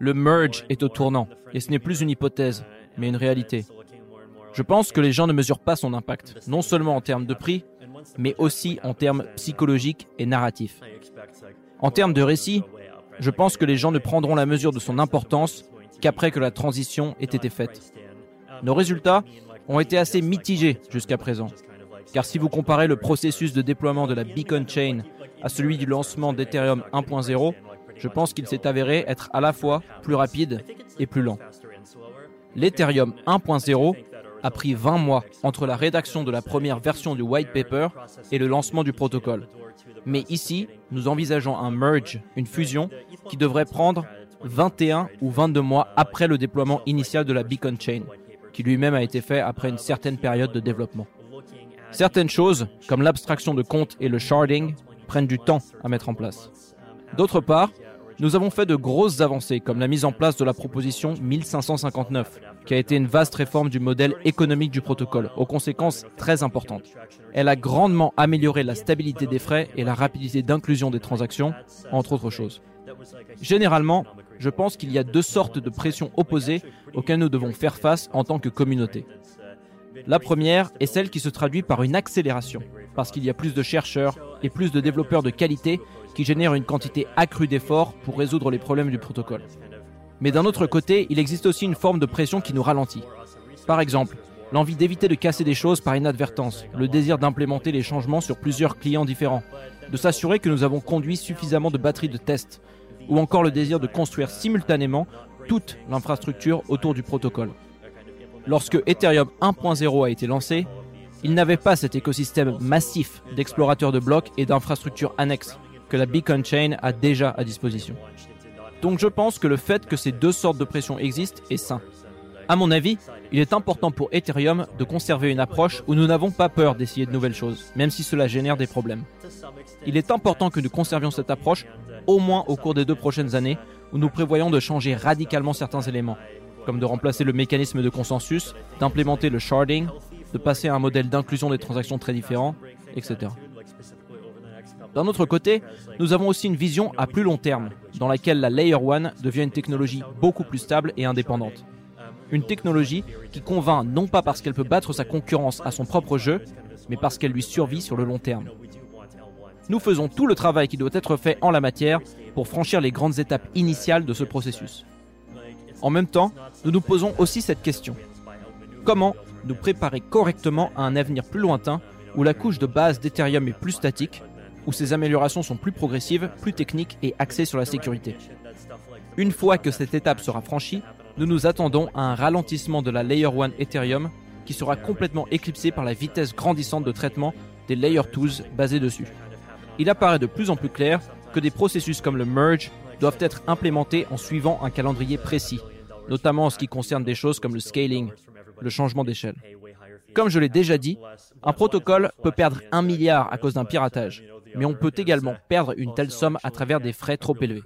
Le merge est au tournant, et ce n'est plus une hypothèse, mais une réalité. Je pense que les gens ne mesurent pas son impact, non seulement en termes de prix, mais aussi en termes psychologiques et narratifs. En termes de récit, je pense que les gens ne prendront la mesure de son importance qu'après que la transition ait été faite. Nos résultats ont été assez mitigés jusqu'à présent. Car si vous comparez le processus de déploiement de la Beacon Chain à celui du lancement d'Ethereum 1.0, je pense qu'il s'est avéré être à la fois plus rapide et plus lent. L'Ethereum 1.0 a pris 20 mois entre la rédaction de la première version du white paper et le lancement du protocole. Mais ici, nous envisageons un merge, une fusion, qui devrait prendre 21 ou 22 mois après le déploiement initial de la Beacon Chain, qui lui-même a été fait après une certaine période de développement. Certaines choses, comme l'abstraction de compte et le sharding, prennent du temps à mettre en place. D'autre part, nous avons fait de grosses avancées, comme la mise en place de la proposition 1559, qui a été une vaste réforme du modèle économique du protocole, aux conséquences très importantes. Elle a grandement amélioré la stabilité des frais et la rapidité d'inclusion des transactions, entre autres choses. Généralement, je pense qu'il y a deux sortes de pressions opposées auxquelles nous devons faire face en tant que communauté. La première est celle qui se traduit par une accélération, parce qu'il y a plus de chercheurs et plus de développeurs de qualité qui génèrent une quantité accrue d'efforts pour résoudre les problèmes du protocole. Mais d'un autre côté, il existe aussi une forme de pression qui nous ralentit. Par exemple, l'envie d'éviter de casser des choses par inadvertance, le désir d'implémenter les changements sur plusieurs clients différents, de s'assurer que nous avons conduit suffisamment de batteries de test, ou encore le désir de construire simultanément toute l'infrastructure autour du protocole. Lorsque Ethereum 1.0 a été lancé, il n'avait pas cet écosystème massif d'explorateurs de blocs et d'infrastructures annexes que la Beacon Chain a déjà à disposition. Donc je pense que le fait que ces deux sortes de pression existent est sain. À mon avis, il est important pour Ethereum de conserver une approche où nous n'avons pas peur d'essayer de nouvelles choses, même si cela génère des problèmes. Il est important que nous conservions cette approche au moins au cours des deux prochaines années, où nous prévoyons de changer radicalement certains éléments, comme de remplacer le mécanisme de consensus, d'implémenter le sharding, de passer à un modèle d'inclusion des transactions très différent, etc. D'un autre côté, nous avons aussi une vision à plus long terme, dans laquelle la Layer 1 devient une technologie beaucoup plus stable et indépendante. Une technologie qui convainc non pas parce qu'elle peut battre sa concurrence à son propre jeu, mais parce qu'elle lui survit sur le long terme. Nous faisons tout le travail qui doit être fait en la matière pour franchir les grandes étapes initiales de ce processus. En même temps, nous nous posons aussi cette question. Comment nous préparer correctement à un avenir plus lointain où la couche de base d'Ethereum est plus statique, où ces améliorations sont plus progressives, plus techniques et axées sur la sécurité. Une fois que cette étape sera franchie, nous nous attendons à un ralentissement de la Layer 1 Ethereum qui sera complètement éclipsé par la vitesse grandissante de traitement des Layer 2 basés dessus. Il apparaît de plus en plus clair que des processus comme le merge doivent être implémentés en suivant un calendrier précis, notamment en ce qui concerne des choses comme le scaling, le changement d'échelle. Comme je l'ai déjà dit, un protocole peut perdre un milliard à cause d'un piratage, mais on peut également perdre une telle somme à travers des frais trop élevés.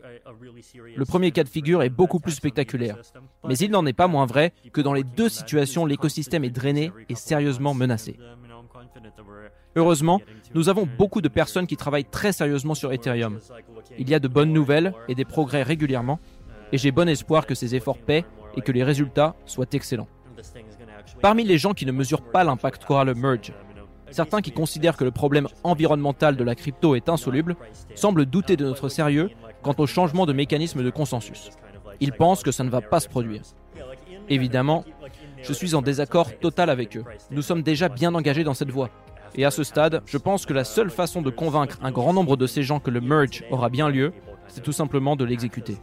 Le premier cas de figure est beaucoup plus spectaculaire, mais il n'en est pas moins vrai que dans les deux situations, l'écosystème est drainé et sérieusement menacé. Heureusement, nous avons beaucoup de personnes qui travaillent très sérieusement sur Ethereum. Il y a de bonnes nouvelles et des progrès régulièrement, et j'ai bon espoir que ces efforts paient et que les résultats soient excellents. Parmi les gens qui ne mesurent pas l'impact qu'aura le merge, certains qui considèrent que le problème environnemental de la crypto est insoluble semblent douter de notre sérieux quant au changement de mécanisme de consensus. Ils pensent que ça ne va pas se produire. Évidemment, je suis en désaccord total avec eux. Nous sommes déjà bien engagés dans cette voie. Et à ce stade, je pense que la seule façon de convaincre un grand nombre de ces gens que le merge aura bien lieu, c'est tout simplement de l'exécuter.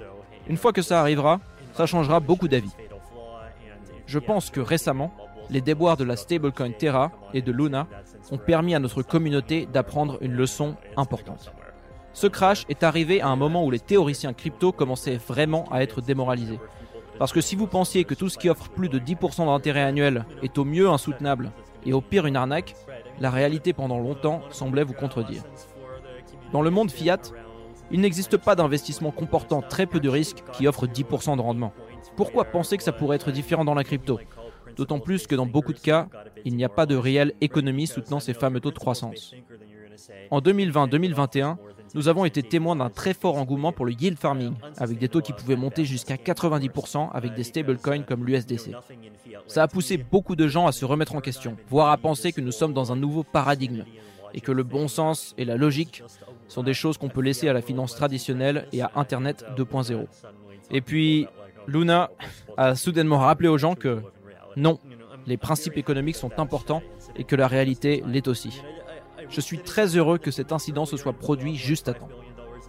Une fois que ça arrivera, ça changera beaucoup d'avis. Je pense que récemment, les déboires de la stablecoin Terra et de Luna ont permis à notre communauté d'apprendre une leçon importante. Ce crash est arrivé à un moment où les théoriciens crypto commençaient vraiment à être démoralisés. Parce que si vous pensiez que tout ce qui offre plus de 10% d'intérêt annuel est au mieux insoutenable et au pire une arnaque, la réalité pendant longtemps semblait vous contredire. Dans le monde fiat, il n'existe pas d'investissement comportant très peu de risques qui offre 10% de rendement. Pourquoi penser que ça pourrait être différent dans la crypto? D'autant plus que dans beaucoup de cas, il n'y a pas de réelle économie soutenant ces fameux taux de croissance. En 2020-2021, nous avons été témoins d'un très fort engouement pour le yield farming, avec des taux qui pouvaient monter jusqu'à 90% avec des stablecoins comme l'USDC. Ça a poussé beaucoup de gens à se remettre en question, voire à penser que nous sommes dans un nouveau paradigme, et que le bon sens et la logique sont des choses qu'on peut laisser à la finance traditionnelle et à Internet 2.0. Et puis, Luna a soudainement rappelé aux gens que non, les principes économiques sont importants et que la réalité l'est aussi. Je suis très heureux que cet incident se soit produit juste à temps.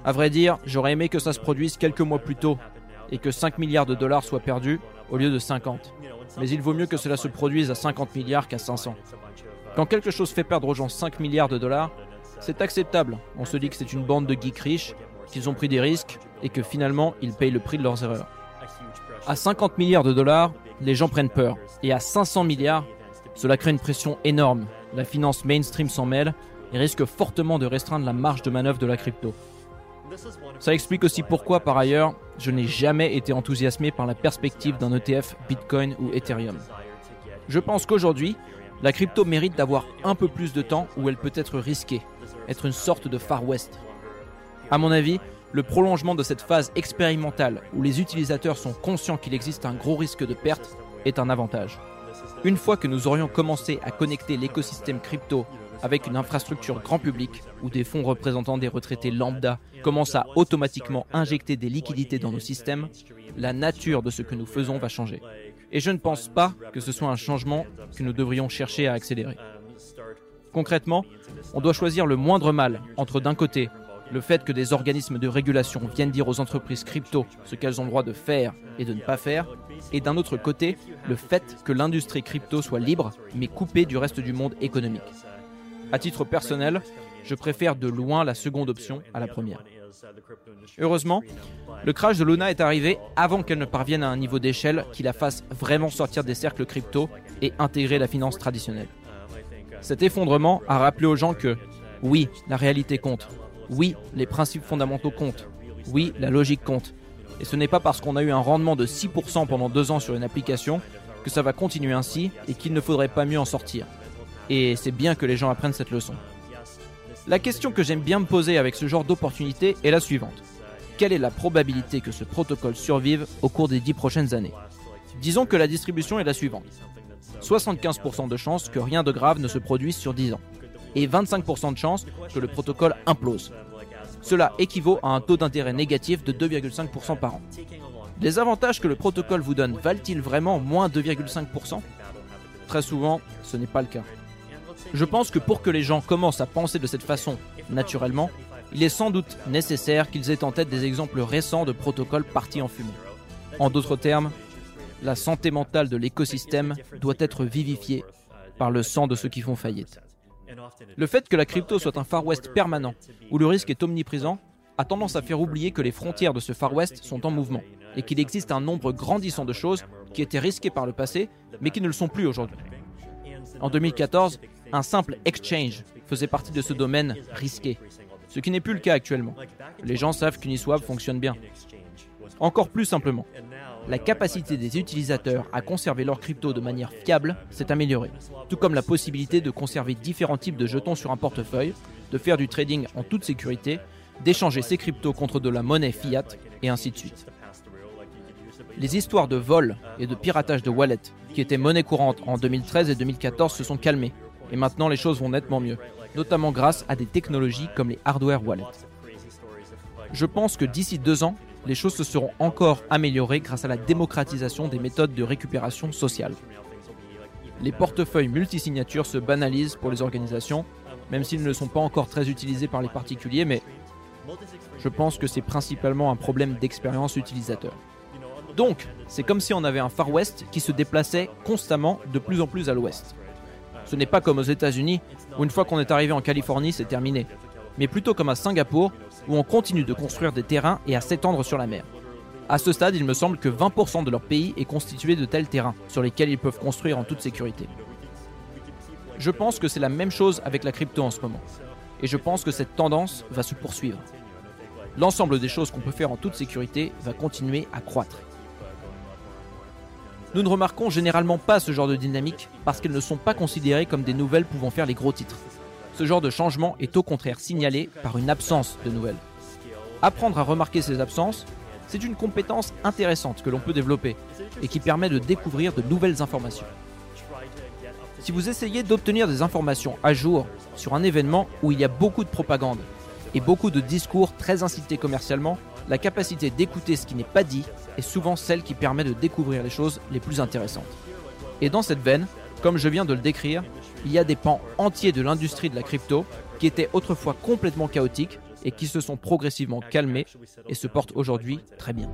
À vrai dire, j'aurais aimé que ça se produise quelques mois plus tôt et que 5 milliards de dollars soient perdus au lieu de 50. Mais il vaut mieux que cela se produise à 50 milliards qu'à 500. Quand quelque chose fait perdre aux gens 5 milliards de dollars, c'est acceptable. On se dit que c'est une bande de geeks riches, qu'ils ont pris des risques et que finalement ils payent le prix de leurs erreurs. À 50 milliards de dollars, les gens prennent peur. Et à 500 milliards, cela crée une pression énorme. La finance mainstream s'en mêle et risque fortement de restreindre la marge de manœuvre de la crypto. Ça explique aussi pourquoi, par ailleurs, je n'ai jamais été enthousiasmé par la perspective d'un ETF Bitcoin ou Ethereum. Je pense qu'aujourd'hui, la crypto mérite d'avoir un peu plus de temps où elle peut être risquée, être une sorte de Far West. À mon avis, le prolongement de cette phase expérimentale où les utilisateurs sont conscients qu'il existe un gros risque de perte est un avantage. Une fois que nous aurions commencé à connecter l'écosystème crypto avec une infrastructure grand public où des fonds représentant des retraités lambda commencent à automatiquement injecter des liquidités dans nos systèmes, la nature de ce que nous faisons va changer. Et je ne pense pas que ce soit un changement que nous devrions chercher à accélérer. Concrètement, on doit choisir le moindre mal entre d'un côté le fait que des organismes de régulation viennent dire aux entreprises crypto ce qu'elles ont le droit de faire et de ne pas faire, et d'un autre côté, le fait que l'industrie crypto soit libre mais coupée du reste du monde économique. À titre personnel, je préfère de loin la seconde option à la première. Heureusement, le crash de Luna est arrivé avant qu'elle ne parvienne à un niveau d'échelle qui la fasse vraiment sortir des cercles crypto et intégrer la finance traditionnelle. Cet effondrement a rappelé aux gens que, oui, la réalité compte, oui, les principes fondamentaux comptent. Oui, la logique compte. Et ce n'est pas parce qu'on a eu un rendement de 6% pendant deux ans sur une application que ça va continuer ainsi et qu'il ne faudrait pas mieux en sortir. Et c'est bien que les gens apprennent cette leçon. La question que j'aime bien me poser avec ce genre d'opportunité est la suivante. Quelle est la probabilité que ce protocole survive au cours des dix prochaines années? Disons que la distribution est la suivante. 75% de chances que rien de grave ne se produise sur 10 ans et 25% de chances que le protocole implose. Cela équivaut à un taux d'intérêt négatif de 2,5% par an. Les avantages que le protocole vous donne valent-ils vraiment moins 2,5% Très souvent, ce n'est pas le cas. Je pense que pour que les gens commencent à penser de cette façon naturellement, il est sans doute nécessaire qu'ils aient en tête des exemples récents de protocoles partis en fumée. En d'autres termes, la santé mentale de l'écosystème doit être vivifiée par le sang de ceux qui font faillite. Le fait que la crypto soit un Far West permanent, où le risque est omniprésent, a tendance à faire oublier que les frontières de ce Far West sont en mouvement, et qu'il existe un nombre grandissant de choses qui étaient risquées par le passé, mais qui ne le sont plus aujourd'hui. En 2014, un simple exchange faisait partie de ce domaine risqué, ce qui n'est plus le cas actuellement. Les gens savent qu'Uniswap fonctionne bien. Encore plus simplement, la capacité des utilisateurs à conserver leur crypto de manière fiable s'est améliorée, tout comme la possibilité de conserver différents types de jetons sur un portefeuille, de faire du trading en toute sécurité, d'échanger ses cryptos contre de la monnaie fiat, et ainsi de suite. Les histoires de vol et de piratage de wallets, qui étaient monnaie courante en 2013 et 2014, se sont calmées, et maintenant les choses vont nettement mieux, notamment grâce à des technologies comme les hardware wallets. Je pense que d'ici deux ans, les choses se seront encore améliorées grâce à la démocratisation des méthodes de récupération sociale. Les portefeuilles multisignatures se banalisent pour les organisations, même s'ils ne sont pas encore très utilisés par les particuliers, mais je pense que c'est principalement un problème d'expérience utilisateur. Donc, c'est comme si on avait un Far West qui se déplaçait constamment de plus en plus à l'ouest. Ce n'est pas comme aux États-Unis, où une fois qu'on est arrivé en Californie, c'est terminé, mais plutôt comme à Singapour, où on continue de construire des terrains et à s'étendre sur la mer. À ce stade, il me semble que 20% de leur pays est constitué de tels terrains sur lesquels ils peuvent construire en toute sécurité. Je pense que c'est la même chose avec la crypto en ce moment. Et je pense que cette tendance va se poursuivre. L'ensemble des choses qu'on peut faire en toute sécurité va continuer à croître. Nous ne remarquons généralement pas ce genre de dynamique parce qu'elles ne sont pas considérées comme des nouvelles pouvant faire les gros titres. Ce genre de changement est au contraire signalé par une absence de nouvelles. Apprendre à remarquer ces absences, c'est une compétence intéressante que l'on peut développer et qui permet de découvrir de nouvelles informations. Si vous essayez d'obtenir des informations à jour sur un événement où il y a beaucoup de propagande et beaucoup de discours très incités commercialement, la capacité d'écouter ce qui n'est pas dit est souvent celle qui permet de découvrir les choses les plus intéressantes. Et dans cette veine, comme je viens de le décrire, il y a des pans entiers de l'industrie de la crypto qui étaient autrefois complètement chaotiques et qui se sont progressivement calmés et se portent aujourd'hui très bien.